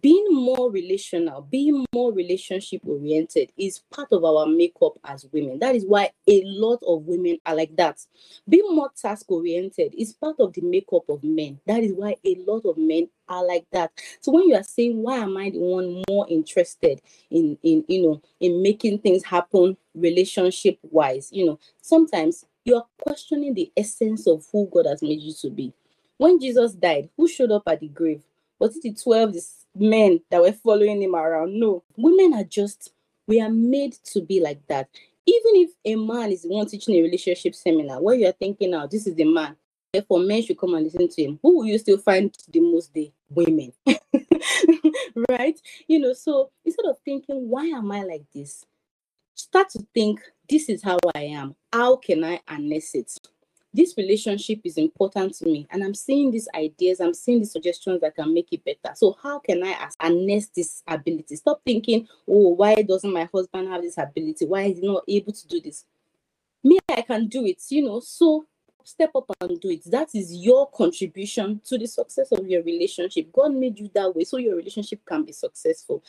being more relational, being more relationship oriented is part of our makeup as women. That is why a lot of women are like that. Being more task oriented is part of the makeup of men. That is why a lot of men are like that. So when you are saying why am I the one more interested in in you know in making things happen relationship wise, you know, sometimes you are questioning the essence of who God has made you to be. When Jesus died, who showed up at the grave? Was it the 12 men that were following him around? No. Women are just, we are made to be like that. Even if a man is the one teaching a relationship seminar where you're thinking now, this is the man, therefore men should come and listen to him, who will you still find the most day? Women. right? You know, so instead of thinking, why am I like this? Start to think, this is how I am. How can I harness it? This relationship is important to me and i'm seeing these ideas i'm seeing the suggestions that can make it better. So how can i harness this ability? Stop thinking oh why doesn't my husband have this ability? Why is he not able to do this? Me i can do it you know so step up and do it. That is your contribution to the success of your relationship. God made you that way so your relationship can be successful